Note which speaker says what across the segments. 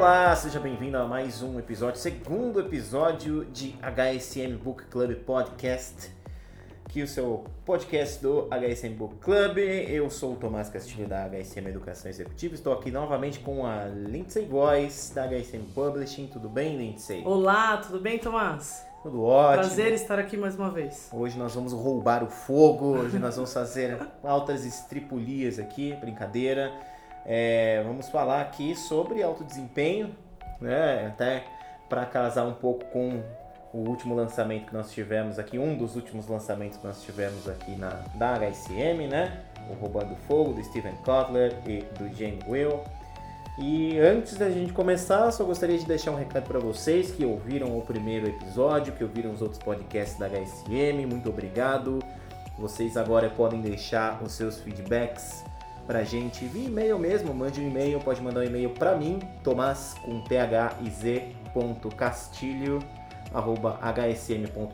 Speaker 1: Olá, seja bem-vindo a mais um episódio, segundo episódio de HSM Book Club Podcast. Aqui o seu podcast do HSM Book Club. Eu sou o Tomás Castilho da HSM Educação Executiva. Estou aqui novamente com a Lindsay Voice da HSM Publishing. Tudo bem, Lindsay?
Speaker 2: Olá, tudo bem, Tomás?
Speaker 1: Tudo ótimo.
Speaker 2: Prazer estar aqui mais uma vez.
Speaker 1: Hoje nós vamos roubar o fogo, hoje nós vamos fazer altas estripulias aqui, brincadeira. É, vamos falar aqui sobre alto desempenho, né? Até para casar um pouco com o último lançamento que nós tivemos aqui, um dos últimos lançamentos que nós tivemos aqui na da HSM, né? O Roubando Fogo do Steven Kotler e do Jane Will. E antes da gente começar, só gostaria de deixar um recado para vocês que ouviram o primeiro episódio, que ouviram os outros podcasts da HSM. Muito obrigado. Vocês agora podem deixar os seus feedbacks pra gente via e-mail mesmo, mande um e-mail, pode mandar um e-mail para mim, tomás com castilho arroba hsm.com.br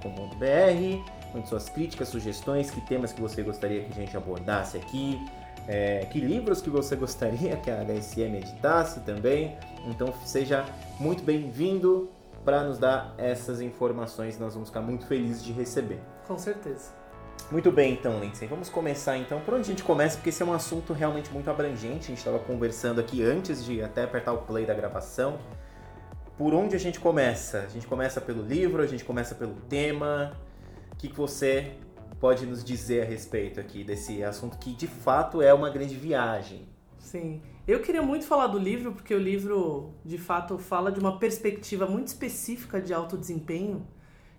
Speaker 1: mande suas críticas, sugestões, que temas que você gostaria que a gente abordasse aqui, é, que livros que você gostaria que a HSM editasse também. Então seja muito bem-vindo para nos dar essas informações, nós vamos ficar muito felizes de receber.
Speaker 2: Com certeza.
Speaker 1: Muito bem, então, Lindsay. Vamos começar então. Por onde a gente começa? Porque esse é um assunto realmente muito abrangente. A gente estava conversando aqui antes de até apertar o play da gravação. Por onde a gente começa? A gente começa pelo livro, a gente começa pelo tema. O que, que você pode nos dizer a respeito aqui desse assunto que de fato é uma grande viagem?
Speaker 2: Sim. Eu queria muito falar do livro, porque o livro de fato fala de uma perspectiva muito específica de alto desempenho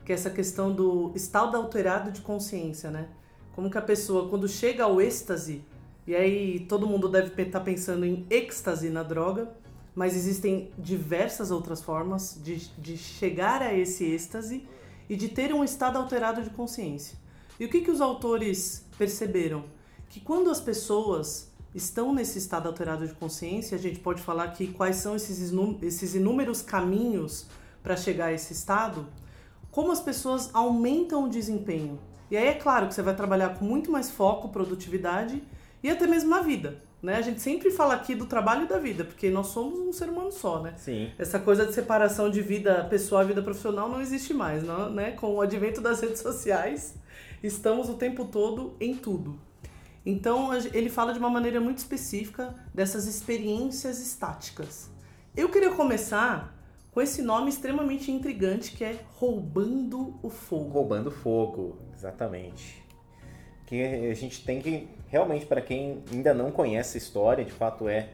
Speaker 2: que é essa questão do estado alterado de consciência, né? Como que a pessoa, quando chega ao êxtase, e aí todo mundo deve estar pensando em êxtase na droga, mas existem diversas outras formas de, de chegar a esse êxtase e de ter um estado alterado de consciência. E o que, que os autores perceberam? Que quando as pessoas estão nesse estado alterado de consciência, a gente pode falar aqui quais são esses, esses inúmeros caminhos para chegar a esse estado, como as pessoas aumentam o desempenho. E aí é claro que você vai trabalhar com muito mais foco, produtividade e até mesmo na vida. Né? A gente sempre fala aqui do trabalho e da vida, porque nós somos um ser humano só, né?
Speaker 1: Sim.
Speaker 2: Essa coisa de separação de vida pessoal e vida profissional não existe mais, não, né? Com o advento das redes sociais, estamos o tempo todo em tudo. Então, ele fala de uma maneira muito específica dessas experiências estáticas. Eu queria começar com esse nome extremamente intrigante que é Roubando o Fogo.
Speaker 1: Roubando Fogo, exatamente. Que a gente tem que, realmente, para quem ainda não conhece a história, de fato é,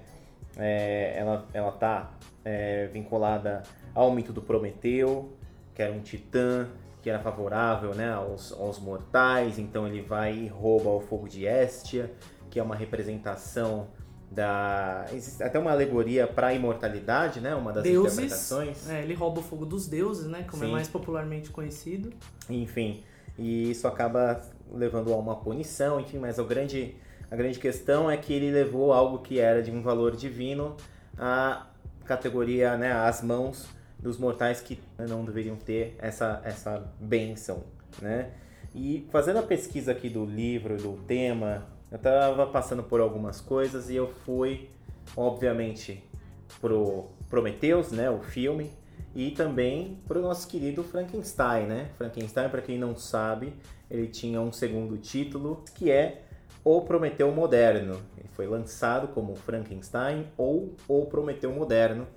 Speaker 1: é ela, ela tá é, vinculada ao mito do Prometeu, que era um titã que era favorável né, aos, aos mortais, então ele vai e rouba o fogo de Estia, que é uma representação da existe até uma alegoria para a imortalidade, né? Uma das
Speaker 2: deuses,
Speaker 1: interpretações.
Speaker 2: É, ele rouba o fogo dos deuses, né? Como é Sim. é mais popularmente conhecido.
Speaker 1: Enfim, e isso acaba levando a uma punição, enfim, mas a grande a grande questão é que ele levou algo que era de um valor divino à categoria, né, às mãos dos mortais que não deveriam ter essa essa bênção, né? E fazendo a pesquisa aqui do livro, do tema, eu tava passando por algumas coisas e eu fui, obviamente, pro Prometheus, né, o filme, e também pro nosso querido Frankenstein, né? Frankenstein, para quem não sabe, ele tinha um segundo título, que é O Prometeu Moderno. Ele foi lançado como Frankenstein ou O Prometeu Moderno,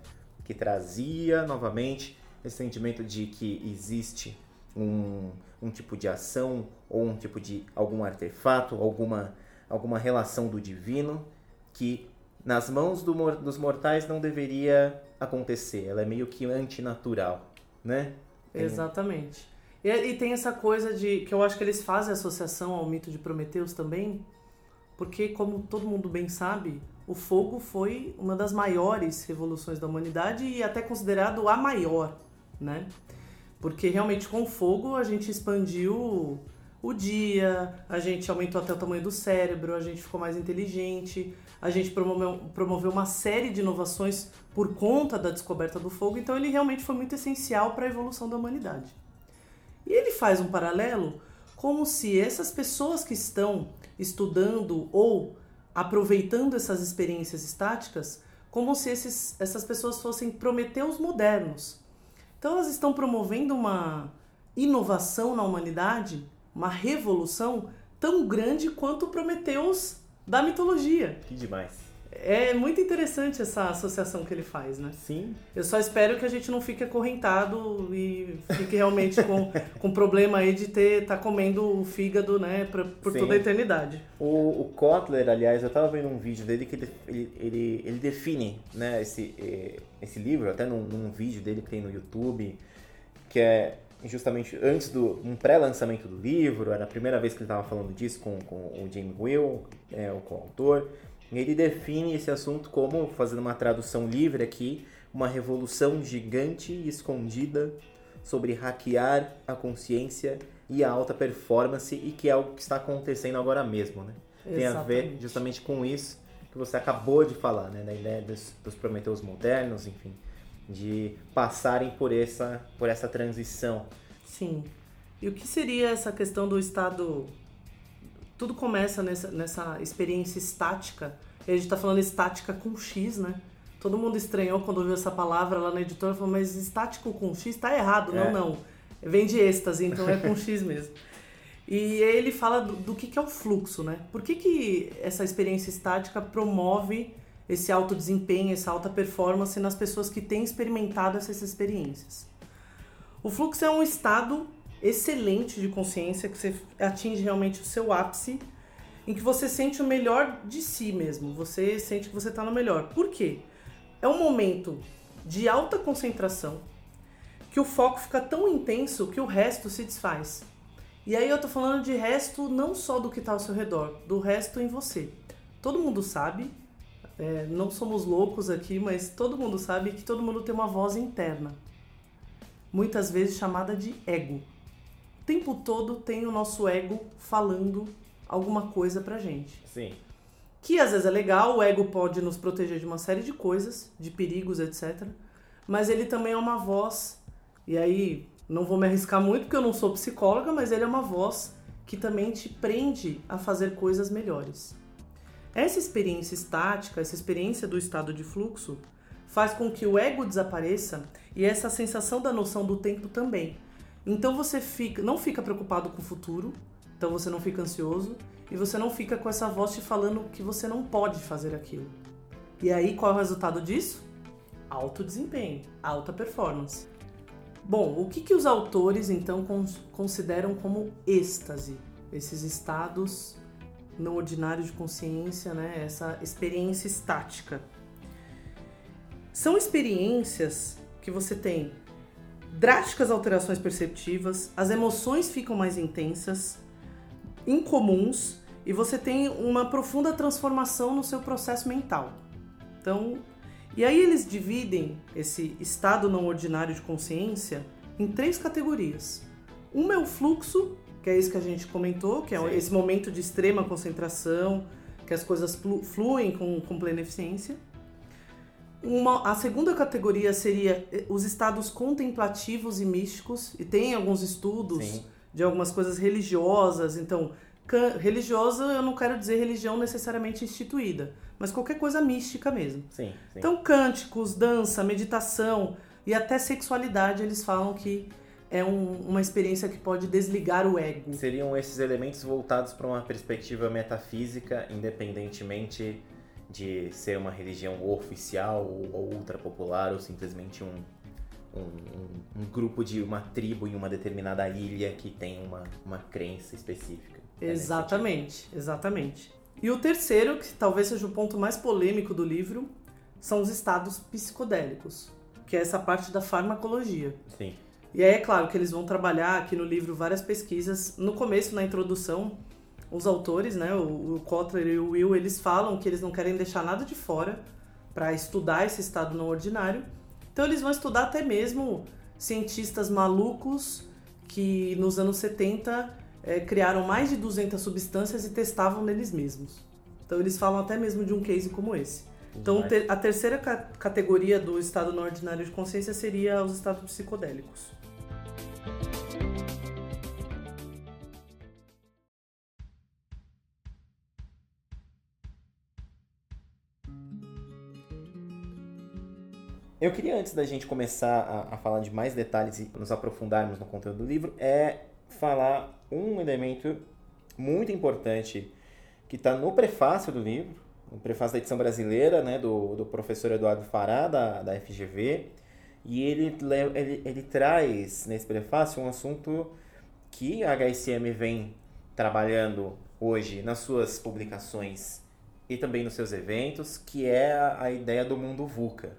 Speaker 1: que trazia novamente esse sentimento de que existe um, um tipo de ação ou um tipo de algum artefato, alguma alguma relação do divino que nas mãos do, dos mortais não deveria acontecer. Ela é meio que antinatural, né?
Speaker 2: Exatamente. E, e, tem essa coisa de que eu acho que eles fazem associação ao mito de Prometeus também, porque como todo mundo bem sabe, o fogo foi uma das maiores revoluções da humanidade e até considerado a maior, né? Porque realmente com o fogo a gente expandiu o dia, a gente aumentou até o tamanho do cérebro, a gente ficou mais inteligente, a gente promoveu, promoveu uma série de inovações por conta da descoberta do fogo, então ele realmente foi muito essencial para a evolução da humanidade. E ele faz um paralelo como se essas pessoas que estão estudando ou aproveitando essas experiências estáticas como se esses, essas pessoas fossem prometeus modernos. Então elas estão promovendo uma inovação na humanidade, uma revolução tão grande quanto Prometeus da mitologia.
Speaker 1: Que demais.
Speaker 2: É muito interessante essa associação que ele faz, né?
Speaker 1: Sim.
Speaker 2: Eu só espero que a gente não fique acorrentado e fique realmente com, com problema aí de ter tá comendo o fígado, né, pra, por
Speaker 1: Sim.
Speaker 2: toda a eternidade.
Speaker 1: O, o Kotler, aliás, eu estava vendo um vídeo dele que ele, ele, ele, ele define né, esse, eh, esse livro, até num, num vídeo dele que tem no YouTube, que é justamente antes do um pré-lançamento do livro, era a primeira vez que ele estava falando disso com, com o James Will, é, o coautor. E ele define esse assunto como, fazendo uma tradução livre aqui, uma revolução gigante e escondida sobre hackear a consciência e a alta performance e que é o que está acontecendo agora mesmo, né? Tem a ver
Speaker 2: Exatamente.
Speaker 1: justamente com isso que você acabou de falar, né? Da ideia dos, dos Prometeus modernos, enfim, de passarem por essa, por essa transição.
Speaker 2: Sim. E o que seria essa questão do estado. Tudo começa nessa, nessa experiência estática. E a gente está falando estática com X, né? Todo mundo estranhou quando ouviu essa palavra lá na editora falou, mas estático com X está errado.
Speaker 1: É.
Speaker 2: Não, não. Vem de êxtase, então é com X mesmo. E ele fala do, do que, que é o fluxo, né? Por que, que essa experiência estática promove esse alto desempenho, essa alta performance nas pessoas que têm experimentado essas experiências? O fluxo é um estado excelente de consciência que você atinge realmente o seu ápice, em que você sente o melhor de si mesmo. Você sente que você está no melhor. Por quê? É um momento de alta concentração que o foco fica tão intenso que o resto se desfaz. E aí eu tô falando de resto não só do que está ao seu redor, do resto em você. Todo mundo sabe, é, não somos loucos aqui, mas todo mundo sabe que todo mundo tem uma voz interna muitas vezes chamada de ego. O tempo todo tem o nosso ego falando alguma coisa pra gente.
Speaker 1: Sim.
Speaker 2: Que às vezes é legal, o ego pode nos proteger de uma série de coisas, de perigos, etc. Mas ele também é uma voz, e aí não vou me arriscar muito porque eu não sou psicóloga, mas ele é uma voz que também te prende a fazer coisas melhores. Essa experiência estática, essa experiência do estado de fluxo, faz com que o ego desapareça e essa sensação da noção do tempo também. Então você fica, não fica preocupado com o futuro, então você não fica ansioso e você não fica com essa voz te falando que você não pode fazer aquilo. E aí qual é o resultado disso? Alto desempenho, alta performance. Bom, o que, que os autores então cons- consideram como êxtase? Esses estados não ordinários de consciência, né? essa experiência estática. São experiências que você tem drásticas alterações perceptivas, as emoções ficam mais intensas, incomuns e você tem uma profunda transformação no seu processo mental. Então, e aí eles dividem esse estado não ordinário de consciência em três categorias. Uma é o fluxo, que é isso que a gente comentou, que é
Speaker 1: Sim.
Speaker 2: esse momento de extrema concentração, que as coisas flu- fluem com, com plena eficiência. Uma, a segunda categoria seria eh, os estados contemplativos e místicos, e tem alguns estudos
Speaker 1: Sim.
Speaker 2: de algumas coisas religiosas. Então, religiosa eu não quero dizer religião necessariamente instituída, mas qualquer coisa mística mesmo.
Speaker 1: Sim, sim.
Speaker 2: Então, cânticos, dança, meditação e até sexualidade, eles falam que é um- uma experiência que pode desligar o ego.
Speaker 1: Seriam esses elementos voltados para uma perspectiva metafísica, independentemente de ser uma religião oficial ou, ultra popular ou simplesmente um, um, um- grupo de uma tribo em uma determinada ilha que tem uma, uma crença específica. É
Speaker 2: Exatamente, exatamente. E o terceiro, que talvez seja o ponto mais polêmico do livro, são os estados psicodélicos, que é essa parte da farmacologia.
Speaker 1: Sim,
Speaker 2: E aí é claro que eles vão trabalhar aqui no livro várias pesquisas. No começo, na introdução, os autores, né, o, o Kotler e o Will, eles falam que eles não querem deixar nada de fora para estudar esse estado não ordinário. Então eles vão estudar até mesmo cientistas malucos que nos anos 70 eh, criaram mais de 200 substâncias e testavam neles mesmos. Então eles falam até mesmo de um case como esse. Então a terceira ca- categoria do estado não ordinário de consciência seria os estados psicodélicos.
Speaker 1: Eu queria, antes da gente começar a, a, falar de mais detalhes e nos aprofundarmos no conteúdo do livro, é falar um elemento muito importante que está no prefácio do livro, no prefácio da edição brasileira, né, do, do professor Eduardo Fará, da, da FGV, e ele, ele, ele traz nesse prefácio um assunto que a HSM vem trabalhando hoje nas suas publicações e também nos seus eventos, que é a, ideia do mundo VUCA,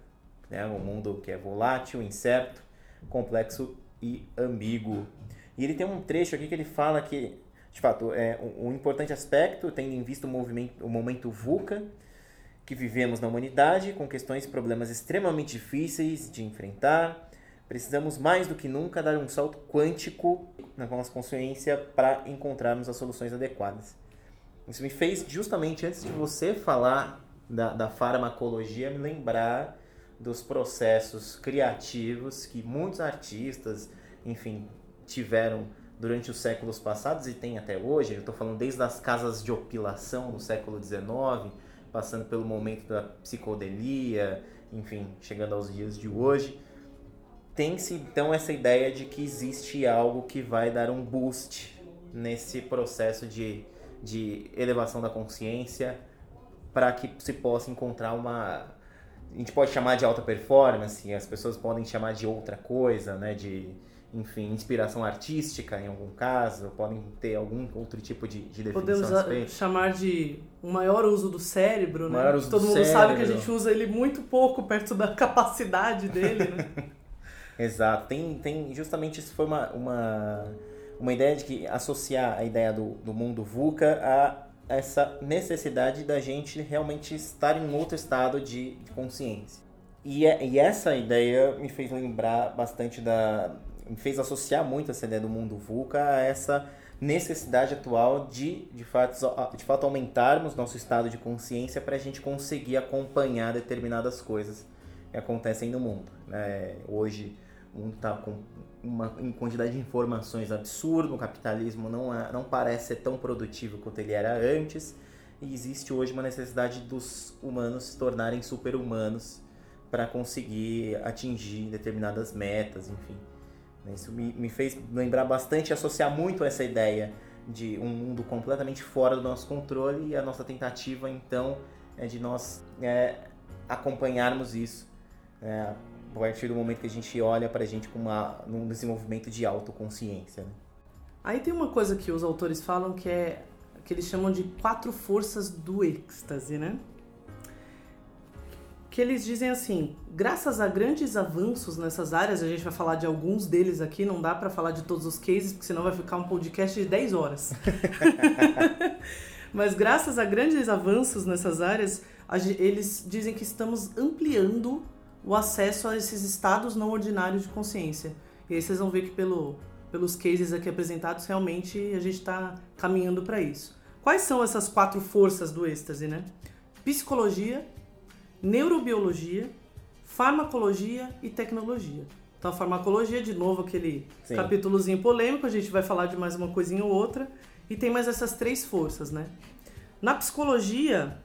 Speaker 1: né? um mundo que é volátil, incerto, complexo e ambíguo. E ele tem um trecho aqui que ele fala que, de fato, é um, um importante aspecto, tendo em vista o, movimento, o momento VUCA que vivemos na humanidade, com questões e problemas extremamente difíceis de enfrentar, precisamos mais do que nunca dar um salto quântico na nossa consciência para encontrarmos as soluções adequadas. Isso me fez, justamente antes de você falar da, da farmacologia, me lembrar dos processos criativos que muitos artistas, enfim, tiveram durante os séculos passados e tem até hoje. Eu estou falando desde as casas de opilação no século XIX, passando pelo momento da psicodelia, enfim, chegando aos dias de hoje. Tem-se então essa ideia de que existe algo que vai dar um boost nesse processo de de elevação da consciência para que se possa encontrar uma a gente pode chamar de alta performance, as pessoas podem chamar de outra coisa, né, de enfim, inspiração artística em algum caso, podem ter algum outro tipo de, de definição
Speaker 2: Podemos chamar de um maior uso do cérebro, né? Todo mundo cérebro. sabe que a gente usa ele muito pouco perto da capacidade dele, né?
Speaker 1: Exato. Tem, tem justamente isso foi uma, uma uma ideia de que associar a ideia do, do mundo VUCA a essa necessidade da gente realmente estar em outro estado de, de consciência. E, é, e essa ideia me fez lembrar bastante da. Me fez associar muito essa ideia do mundo VUCA a essa necessidade atual de, de fato, de fato aumentarmos nosso estado de consciência para a gente conseguir acompanhar determinadas coisas que acontecem no mundo. Né? Hoje o mundo está com uma quantidade de informações absurda, o capitalismo não, é, não parece ser tão produtivo quanto ele era antes, e existe hoje uma necessidade dos humanos se tornarem super-humanos para conseguir atingir determinadas metas, enfim. Isso me, me fez lembrar bastante associar muito essa ideia de um mundo completamente fora do nosso controle e a nossa tentativa, então, é de nós é, acompanharmos isso, é, a partir do momento que a gente olha para a gente com uma, um desenvolvimento de autoconsciência. Né?
Speaker 2: Aí tem uma coisa que os autores falam que é que eles chamam de quatro forças do êxtase, né? Que eles dizem assim, graças a grandes avanços nessas áreas, a gente vai falar de alguns deles aqui, não dá para falar de todos os cases, porque senão vai ficar um podcast de 10 horas. Mas graças a grandes avanços nessas áreas, eles dizem que estamos ampliando o acesso a esses estados não ordinários de consciência. E aí vocês vão ver que pelo, pelos cases aqui apresentados, realmente a gente está caminhando para isso. Quais são essas quatro forças do êxtase, né? Psicologia, neurobiologia, farmacologia e tecnologia. Então, a farmacologia, de novo, aquele Sim. capítulozinho polêmico, a gente vai falar de mais uma coisinha ou outra. E tem mais essas três forças, né? Na psicologia,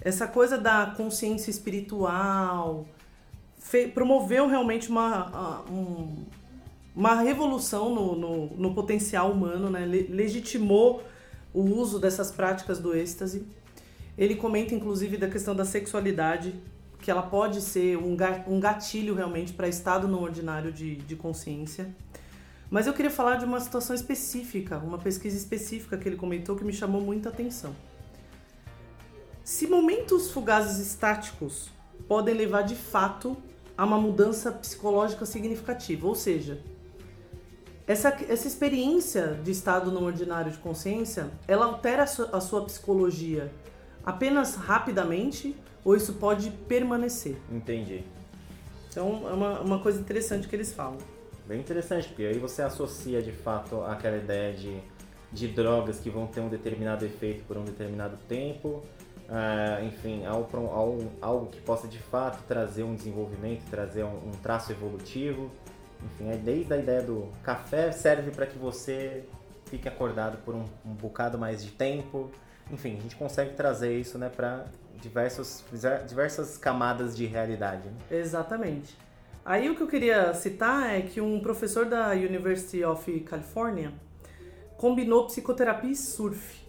Speaker 2: essa coisa da consciência espiritual, promoveu realmente uma, um, uma revolução no, no, no, potencial humano, né? legitimou o uso dessas práticas do êxtase. Ele comenta inclusive da questão da sexualidade, que ela pode ser um gatilho realmente para estado não ordinário de, de consciência. Mas eu queria falar de uma situação específica, uma pesquisa específica que ele comentou que me chamou muita atenção. Se momentos fugazes estáticos podem levar de fato a uma mudança psicológica significativa. Ou seja, essa, essa experiência de estado não ordinário de consciência, ela altera a sua, a sua psicologia apenas rapidamente ou isso pode permanecer.
Speaker 1: Entendi.
Speaker 2: Então é uma, uma coisa interessante que eles falam.
Speaker 1: Bem interessante, porque aí você associa de fato aquela ideia de, de drogas que vão ter um determinado efeito por um determinado tempo uh, enfim, algo, que possa de fato trazer um desenvolvimento, trazer um, um traço evolutivo. Enfim, desde a ideia do café serve para que você fique acordado por um, um bocado mais de tempo, enfim, a gente consegue trazer isso né, para diversos, diversas camadas de realidade. Né?
Speaker 2: Exatamente. Aí o que eu queria citar é que um professor da University of California combinou psicoterapia e surf.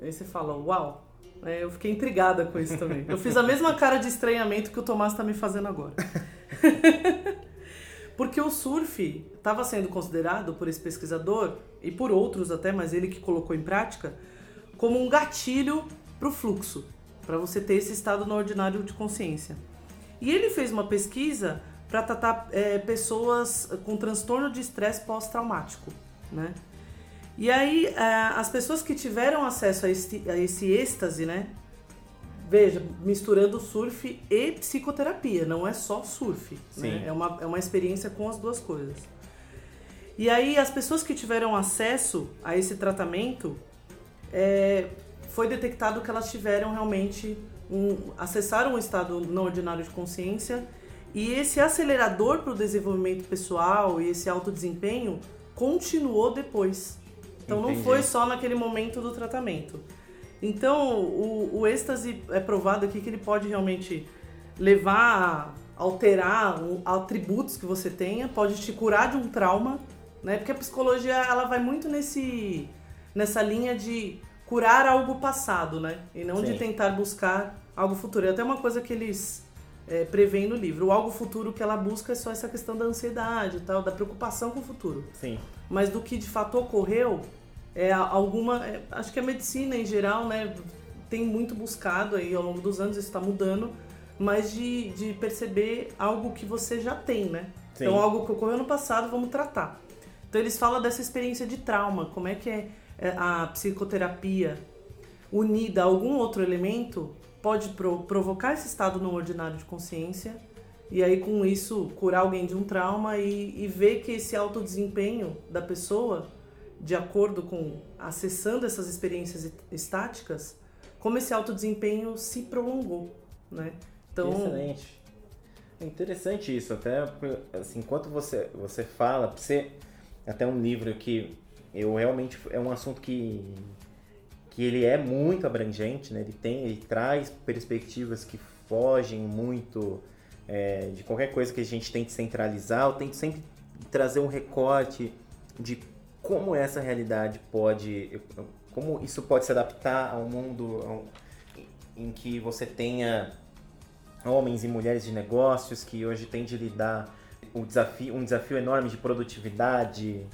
Speaker 2: Aí você fala, uau, eu fiquei intrigada com isso também. Eu fiz a mesma cara de estranhamento que o Tomás está me fazendo agora. Porque o surf estava sendo considerado por esse pesquisador, e por outros até, mas ele que colocou em prática, como um gatilho para o fluxo, para você ter esse estado no ordinário de consciência. E ele fez uma pesquisa para tratar é, pessoas com transtorno de estresse pós-traumático, né? E aí, é, as pessoas que tiveram acesso a esse, a esse êxtase, né? Veja, misturando surf e psicoterapia, não é só surf, né? É uma, é uma experiência com as duas coisas. E aí, as pessoas que tiveram acesso a esse tratamento, é, foi detectado que elas tiveram realmente um, acessaram um estado não ordinário de consciência e esse acelerador para o desenvolvimento pessoal e esse alto desempenho continuou depois. Então Entendi. não foi só naquele momento do tratamento. Então o, o êxtase é provado aqui que ele pode realmente levar a alterar um, atributos que você tenha, pode te curar de um trauma, né? Porque a psicologia ela vai muito nesse nessa linha de curar algo passado, né? E não Sim. de tentar buscar algo futuro. É até uma coisa que eles é, prevêem no livro. O algo futuro que ela busca é só essa questão da ansiedade e tal, da preocupação com o futuro.
Speaker 1: Sim.
Speaker 2: Mas do que de fato ocorreu, é alguma. É, acho que a medicina em geral, né, tem muito buscado aí ao longo dos anos, isso está mudando, mas de, de perceber algo que você já tem, né? Sim. Então, algo que ocorreu no passado, vamos tratar. Então, eles falam dessa experiência de trauma, como é que é a psicoterapia unida a algum outro elemento pode pro, provocar esse estado não ordinário de consciência e aí com isso curar alguém de um trauma e, e ver que esse alto desempenho da pessoa de acordo com acessando essas experiências estáticas, como esse alto desempenho se prolongou, né?
Speaker 1: Então, excelente. É interessante isso, até assim, enquanto você você fala, você até um livro que eu realmente é um assunto que que ele é muito abrangente, né? Ele tem, ele traz perspectivas que fogem muito é, de qualquer coisa que a gente tente centralizar, eu tento sempre trazer um recorte de como essa realidade pode, como isso pode se adaptar ao mundo em que você tenha homens e mulheres de negócios que hoje têm de lidar o desafio, um desafio enorme de produtividade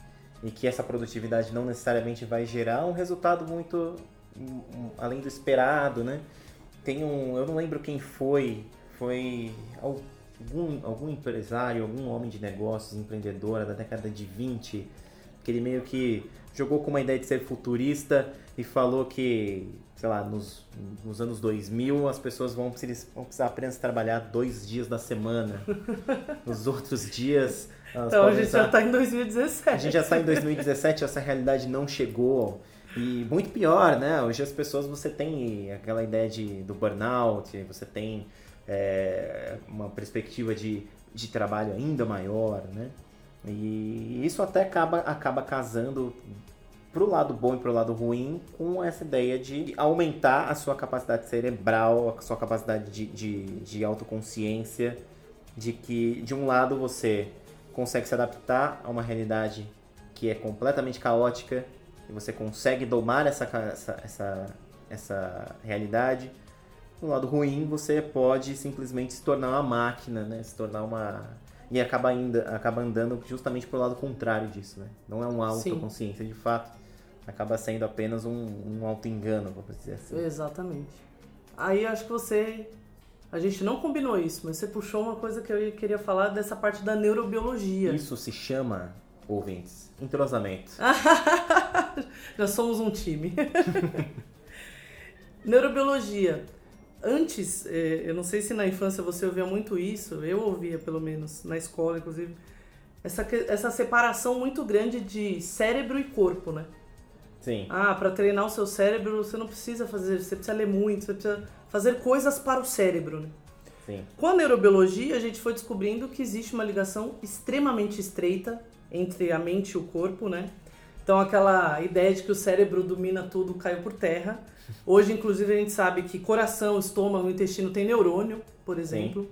Speaker 1: e que essa produtividade não necessariamente vai gerar um resultado muito além do esperado, né? Tem um, eu não lembro quem foi, foi algum, algum empresário, algum homem de negócios, empreendedora da década de 20, que ele meio que jogou com uma ideia de ser futurista e falou que, sei lá, nos, nos anos 2000 as pessoas vão, vão precisar apenas trabalhar dois dias da semana. Nos outros dias.
Speaker 2: Então a gente já está em 2017. A
Speaker 1: gente já está em 2017, essa realidade não chegou. E muito pior, né? Hoje as pessoas, você tem aquela ideia de, do burnout, você tem é, uma perspectiva de, de trabalho ainda maior, né? E isso até acaba, acaba casando pro lado bom e pro lado ruim com essa ideia de aumentar a sua capacidade cerebral, a sua capacidade de, de, de autoconsciência, de que de um lado você consegue se adaptar a uma realidade que é completamente caótica e você consegue domar essa, essa, essa, essa realidade. No lado ruim, você pode simplesmente se tornar uma máquina, né? Se tornar uma... E acaba, ainda, acaba andando justamente pro lado contrário disso, né? Não é uma autoconsciência, de fato. Acaba sendo apenas um, um auto-engano, vamos dizer assim.
Speaker 2: Exatamente. Aí acho que você... A gente não combinou isso, mas você puxou uma coisa que eu queria falar dessa parte da neurobiologia.
Speaker 1: Isso se chama ouvintes. Entrosamento.
Speaker 2: Já somos um time. Neurobiologia. Antes, é, eu não sei se na infância você ouvia muito isso, eu ouvia pelo menos, na escola inclusive, essa, essa separação muito grande de cérebro e corpo, né?
Speaker 1: Sim.
Speaker 2: Ah, para treinar o seu cérebro você não precisa fazer, você precisa ler muito, você precisa fazer coisas para o cérebro, né?
Speaker 1: Sim.
Speaker 2: Com a neurobiologia, a gente foi descobrindo que existe uma ligação extremamente estreita entre a mente e o corpo, né? Então aquela ideia de que o cérebro domina tudo caiu por terra. Hoje, inclusive, a gente sabe que coração, estômago, intestino tem neurônio, por exemplo. Sim.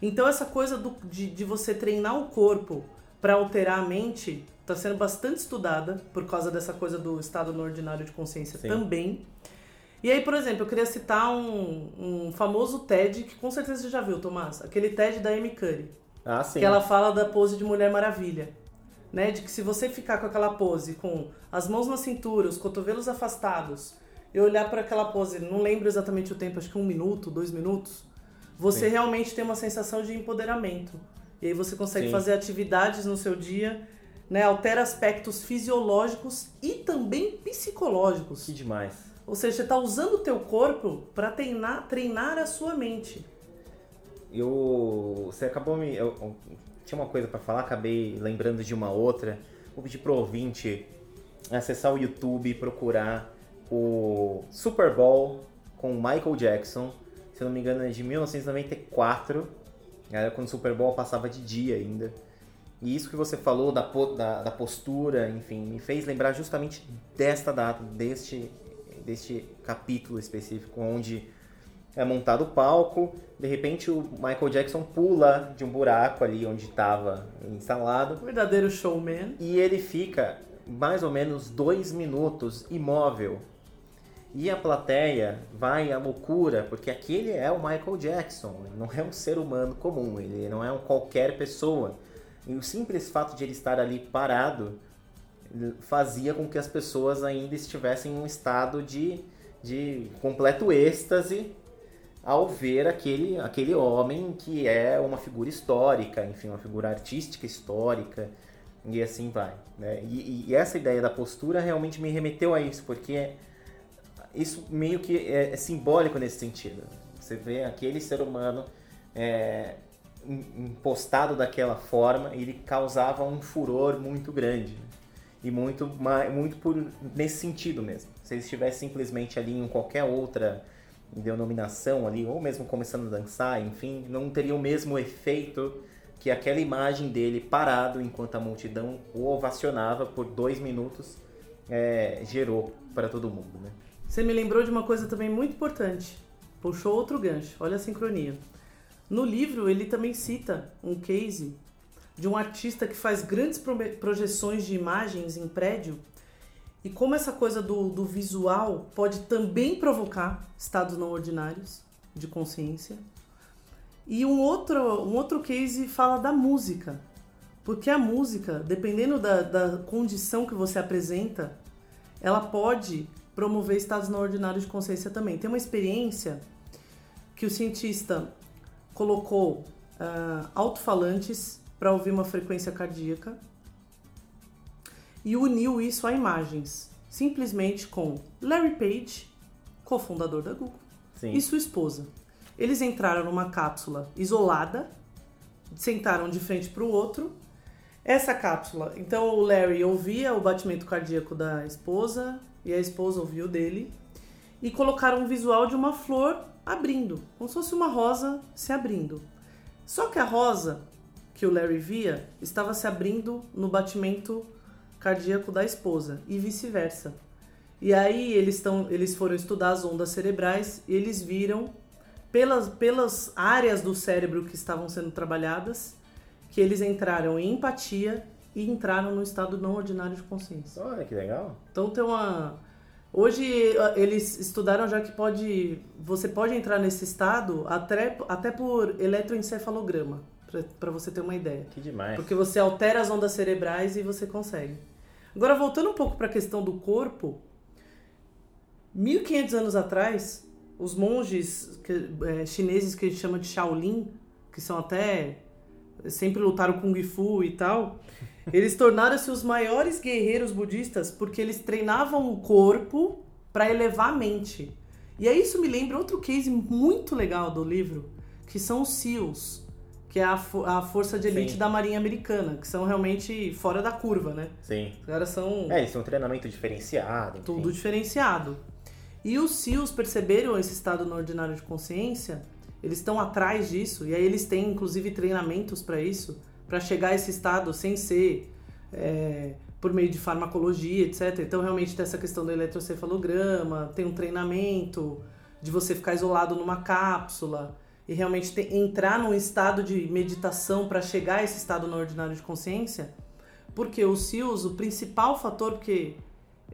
Speaker 2: Então essa coisa do, de, de você treinar o corpo para alterar a mente está sendo bastante estudada por causa dessa coisa do estado no ordinário de consciência Sim. também. E aí, por exemplo, eu queria citar um, um famoso TED que com certeza você já viu, Tomás. Aquele TED da Amy Curry.
Speaker 1: Ah, sim.
Speaker 2: Que ela fala da pose de Mulher Maravilha. Né? De que se você ficar com aquela pose, com as mãos na cintura, os cotovelos afastados, e olhar para aquela pose, não lembro exatamente o tempo, acho que um minuto, dois minutos, você sim. realmente tem uma sensação de empoderamento. E aí você consegue sim. fazer atividades no seu dia né? Altera aspectos fisiológicos e também psicológicos.
Speaker 1: Que demais.
Speaker 2: Ou seja, você está usando o teu corpo para treinar, treinar a sua mente.
Speaker 1: Eu, você acabou me, eu, eu tinha uma coisa para falar, acabei lembrando de uma outra. Vou pedir pro ouvinte acessar o YouTube procurar o Super Bowl com Michael Jackson. Se eu não me engano é de 1994. Era quando o Super Bowl passava de dia ainda. E isso que você falou da, da, da, postura, enfim, me fez lembrar justamente desta data, deste, deste capítulo específico, onde é montado o palco, de repente o Michael Jackson pula de um buraco ali onde estava instalado.
Speaker 2: Verdadeiro showman.
Speaker 1: E ele fica mais ou menos dois minutos imóvel. E a plateia vai à loucura, porque aquele é o Michael Jackson, não é um ser humano comum, ele não é um qualquer pessoa. E o simples fato de ele estar ali parado fazia com que as pessoas ainda estivessem em um estado de, de completo êxtase ao ver aquele, aquele homem que é uma figura histórica, enfim, uma figura artística histórica, e assim vai. Né? E, e, essa ideia da postura realmente me remeteu a isso, porque isso meio que é, é simbólico nesse sentido. Você vê aquele ser humano é, impostado daquela forma, ele causava um furor muito grande. E muito, muito por, nesse sentido mesmo. Se ele estivesse simplesmente ali em qualquer outra denominação ali, ou mesmo começando a dançar, enfim, não teria o mesmo efeito que aquela imagem dele parado enquanto a multidão o ovacionava por dois minutos é, gerou para todo mundo. Né?
Speaker 2: Você me lembrou de uma coisa também muito importante. Puxou outro gancho. Olha a sincronia. No livro, ele também cita um case de um artista que faz grandes projeções de imagens em prédio e como essa coisa do, do visual pode também provocar estados não ordinários de consciência. E um outro, um outro case fala da música, porque a música, dependendo da, da condição que você apresenta, ela pode promover estados não ordinários de consciência também. Tem uma experiência que o cientista colocou uh, alto-falantes para ouvir uma frequência cardíaca e uniu isso a imagens, simplesmente com Larry Page, cofundador da Google, Sim. e sua esposa. Eles entraram numa cápsula isolada, sentaram de frente para o outro. Essa cápsula, então o Larry ouvia o batimento cardíaco da esposa e a esposa ouvia o dele, e colocaram um visual de uma flor abrindo, como se fosse uma rosa se abrindo. Só que a rosa que o Larry via estava se abrindo no batimento cardíaco da esposa e vice-versa. E aí eles, tão, eles foram estudar as ondas cerebrais e eles viram pelas, pelas áreas do cérebro que estavam sendo trabalhadas que eles entraram em empatia e entraram no estado não ordinário de consciência.
Speaker 1: Olha que legal.
Speaker 2: Então tem uma Hoje eles estudaram já que pode, você pode entrar nesse estado até, até por eletroencefalograma, para você ter uma ideia.
Speaker 1: Que demais.
Speaker 2: Porque você altera as ondas cerebrais e você consegue. Agora voltando um pouco para a questão do corpo, 1500 anos atrás, os monges que, é, chineses que a gente chama de Shaolin, que são até sempre lutaram Kung Fu e tal, eles tornaram-se os maiores guerreiros budistas porque eles treinavam o corpo para elevar a mente. E aí isso me lembra outro case muito legal do livro, que são os SEALs, que é a, a força de elite Sim. da Marinha Americana, que são realmente fora da curva, né?
Speaker 1: Sim.
Speaker 2: Os caras são.
Speaker 1: É, eles têm um treinamento diferenciado.
Speaker 2: Enfim. Tudo diferenciado. E os SEALs perceberam esse estado no ordinário de consciência, eles estão atrás disso, e aí eles têm inclusive treinamentos para isso para chegar a esse estado sem ser é, por meio de farmacologia, etc. Então, realmente tem essa questão do eletrocefalograma, tem um treinamento de você ficar isolado numa cápsula e realmente entrar num estado de meditação para chegar a esse estado no ordinário de consciência. Porque o SIUS, o principal fator, porque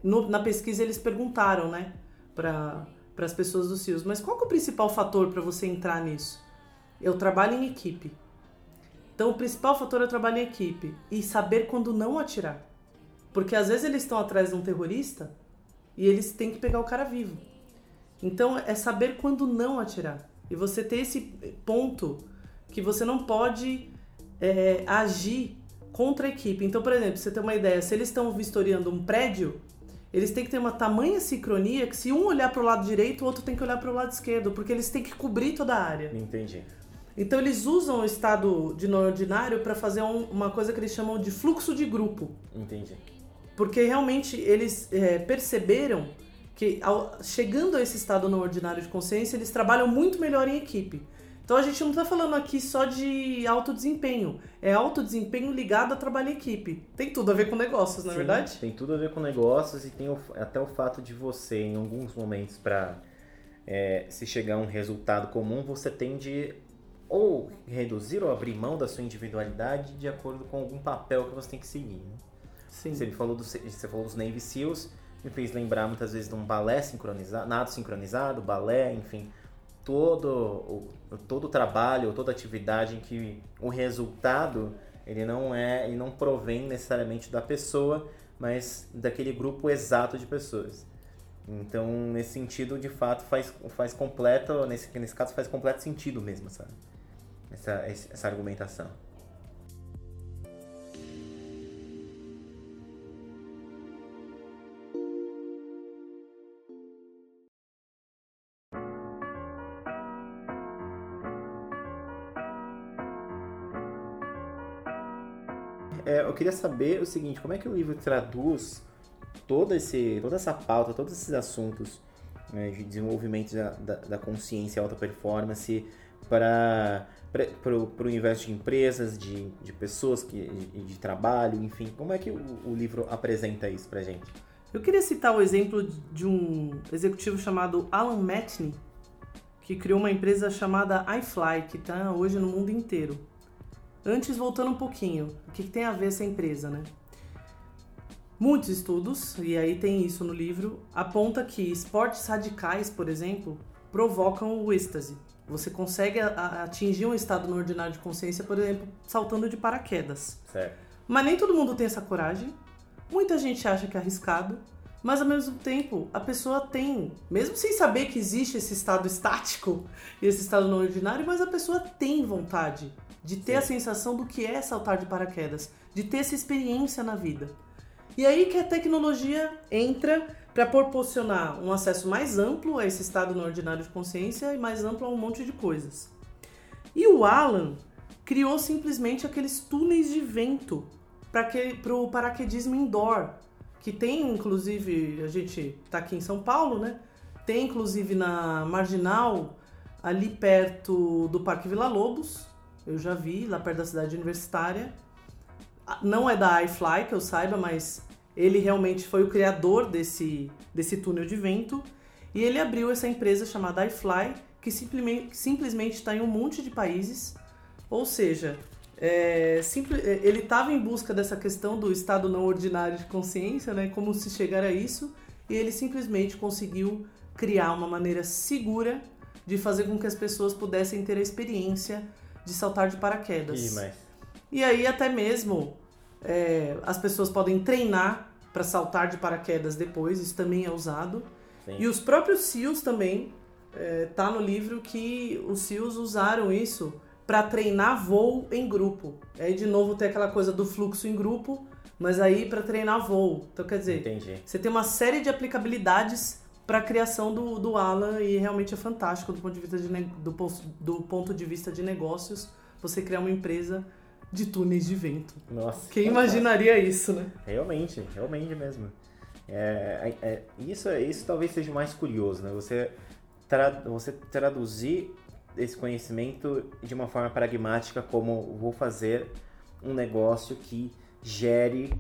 Speaker 2: no, na pesquisa eles perguntaram, né, para as pessoas do SIUS, mas qual é o principal fator para você entrar nisso? Eu trabalho em equipe. Então, o principal fator é trabalhar em equipe e saber quando não atirar. Porque às vezes eles estão atrás de um terrorista e eles têm que pegar o cara vivo. Então, é saber quando não atirar. E você ter esse ponto que você não pode é, agir contra a equipe. Então, por exemplo, você tem uma ideia, se eles estão vistoriando um prédio, eles têm que ter uma tamanha sincronia que se um olhar para o lado direito, o outro tem que olhar para o lado esquerdo, porque eles têm que cobrir toda a área.
Speaker 1: Entendi.
Speaker 2: Então eles usam o estado de não ordinário para fazer um, uma coisa que eles chamam de fluxo de grupo.
Speaker 1: Entendi.
Speaker 2: Porque realmente eles é, perceberam que ao, chegando a esse estado não ordinário de consciência, eles trabalham muito melhor em equipe. Então a gente não está falando aqui só de alto desempenho, é alto desempenho ligado a trabalho em equipe. Tem tudo a ver com negócios, na é verdade?
Speaker 1: Tem tudo a ver com negócios e tem o, até o fato de você, em alguns momentos, para é, se chegar a um resultado comum, você tende ou reduzir ou abrir mão da sua individualidade de acordo com algum papel que você tem que seguir. Né? Sim. Você falou, do, você falou dos Navy SEALs, me fez lembrar muitas vezes de um balé sincronizado, nado sincronizado, balé, enfim, todo o, todo o trabalho, toda atividade em que o resultado ele não é, ele não provém necessariamente da pessoa, mas daquele grupo exato de pessoas. Então, nesse sentido, de fato, faz, faz completo, nesse, nesse caso, faz completo sentido mesmo, sabe? essa, essa argumentação. Queria saber o seguinte, como é que o livro traduz todo esse, toda essa pauta, todos esses assuntos né, de desenvolvimento da, da, da consciência alta performance para para o universo de empresas, de, de pessoas, que, de, de trabalho, enfim. Como é que o, o livro apresenta isso para gente?
Speaker 2: Eu queria citar o exemplo de um executivo chamado Alan Matney, que criou uma empresa chamada iFly, que está hoje no mundo inteiro. Antes, voltando um pouquinho, o que, que tem a ver essa empresa, né? Muitos estudos, e aí tem isso no livro, aponta que esportes radicais, por exemplo, provocam o êxtase. Você consegue atingir um estado no ordinário de consciência, por exemplo, saltando de paraquedas.
Speaker 1: Certo.
Speaker 2: Mas nem todo mundo tem essa coragem. Muita gente acha que é arriscado, mas ao mesmo tempo a pessoa tem, mesmo sem saber que existe esse estado estático e esse estado não ordinário, mas a pessoa tem vontade de ter Sim. a sensação do que é saltar de paraquedas, de ter essa experiência na vida. E aí que a tecnologia entra para proporcionar um acesso mais amplo a esse estado no ordinário de consciência e mais amplo a um monte de coisas. E o Alan criou simplesmente aqueles túneis de vento para o paraquedismo indoor, que tem inclusive, a gente está aqui em São Paulo, né? Tem inclusive na Marginal, ali perto do Parque Vila Lobos, eu já vi, lá perto da cidade universitária. Não é da iFly, que eu saiba, mas ele realmente foi o criador desse, desse túnel de vento e ele abriu essa empresa chamada iFly, que simplesmente está em um monte de países. Ou seja, é, é, ele estava em busca dessa questão do estado não ordinário de consciência, né? Como se chegar a isso, e ele simplesmente conseguiu criar uma maneira segura de fazer com que as pessoas pudessem ter a experiência de saltar de paraquedas.
Speaker 1: E, mas...
Speaker 2: e aí até mesmo é, as pessoas podem treinar para saltar de paraquedas depois, isso também é usado. Sim. E os próprios SEALs também, é, tá no livro que os SEALs usaram isso para treinar voo em grupo. Aí de novo tem aquela coisa do fluxo em grupo, mas aí para treinar voo. Então quer dizer,
Speaker 1: Entendi.
Speaker 2: você tem uma série de aplicabilidades para a criação do, do Alan e realmente é fantástico do ponto de vista de, do, do ponto de vista de negócios você criar uma empresa de túneis de vento.
Speaker 1: Nossa.
Speaker 2: Quem imaginaria isso, né?
Speaker 1: Realmente, realmente mesmo. É, é, é, isso, isso talvez seja o mais curioso, né? Você, tra você traduzir esse conhecimento de uma forma pragmática, como vou fazer um negócio que gere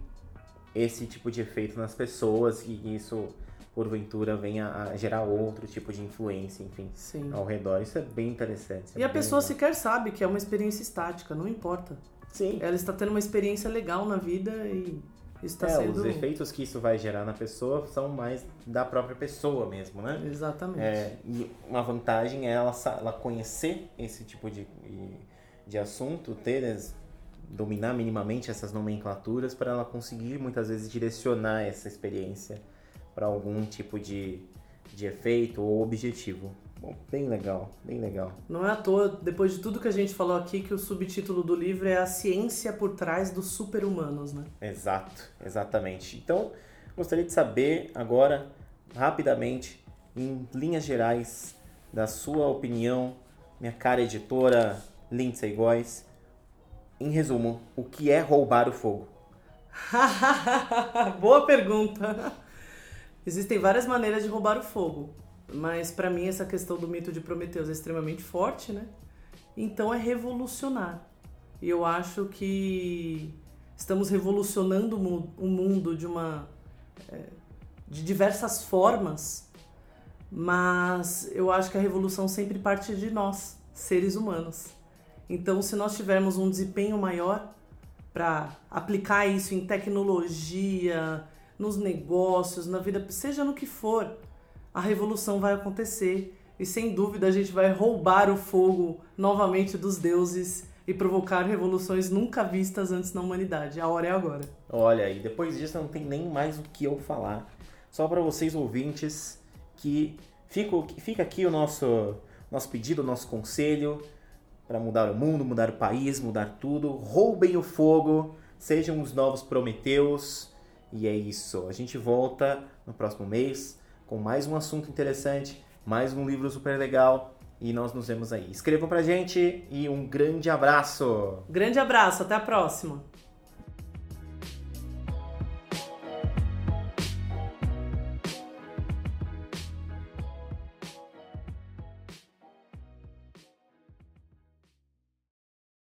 Speaker 1: esse tipo de efeito nas pessoas e isso porventura venha a gerar outro tipo de influência, enfim,
Speaker 2: Sim.
Speaker 1: ao redor. Isso é bem interessante. é
Speaker 2: E a pessoa
Speaker 1: legal.
Speaker 2: sequer sabe que é uma experiência estática, não importa.
Speaker 1: Sim.
Speaker 2: Ela está tendo uma experiência legal na vida e está
Speaker 1: É,
Speaker 2: sendo.
Speaker 1: os efeitos que isso vai gerar na pessoa são mais da própria pessoa mesmo, né?
Speaker 2: Exatamente.
Speaker 1: É, e uma vantagem é ela, ela conhecer esse tipo de, de assunto, ter, dominar minimamente essas nomenclaturas para ela conseguir muitas vezes direcionar essa experiência para algum tipo de, de efeito ou objetivo. Bom, bem legal, bem legal.
Speaker 2: Não é à toa, depois de tudo que a gente falou aqui, que o subtítulo do livro é A Ciência por Trás dos Super-Humanos, né?
Speaker 1: Exato, exatamente. Então, gostaria de saber agora, rapidamente, em linhas gerais, da sua opinião, minha cara editora Lindsay Góes, em resumo, o que é roubar o fogo?
Speaker 2: Boa pergunta. Existem várias maneiras de roubar o fogo, mas para mim essa questão do mito de Prometeus é extremamente forte, né? Então é revolucionar. E eu acho que estamos revolucionando o mu- o mundo de uma é, de diversas formas, mas eu acho que a revolução sempre parte de nós, seres humanos. Então, se nós tivermos um desempenho maior para aplicar isso em tecnologia, nos negócios, na vida, seja no que for, a revolução vai acontecer e sem dúvida a gente vai roubar o fogo novamente dos deuses e provocar revoluções nunca vistas antes na humanidade. A hora é agora.
Speaker 1: Olha, e depois disso não tem nem mais o que eu falar. Só para vocês ouvintes que fica, fica aqui o nosso, nosso pedido, o nosso conselho para mudar o mundo, mudar o país, mudar tudo. Roubem o fogo, sejam os novos Prometeus. E é isso. A gente volta no próximo mês com mais um assunto interessante, mais um livro super legal. E nós nos vemos aí. Escrevam pra gente e um grande abraço!
Speaker 2: Grande abraço, até a próxima.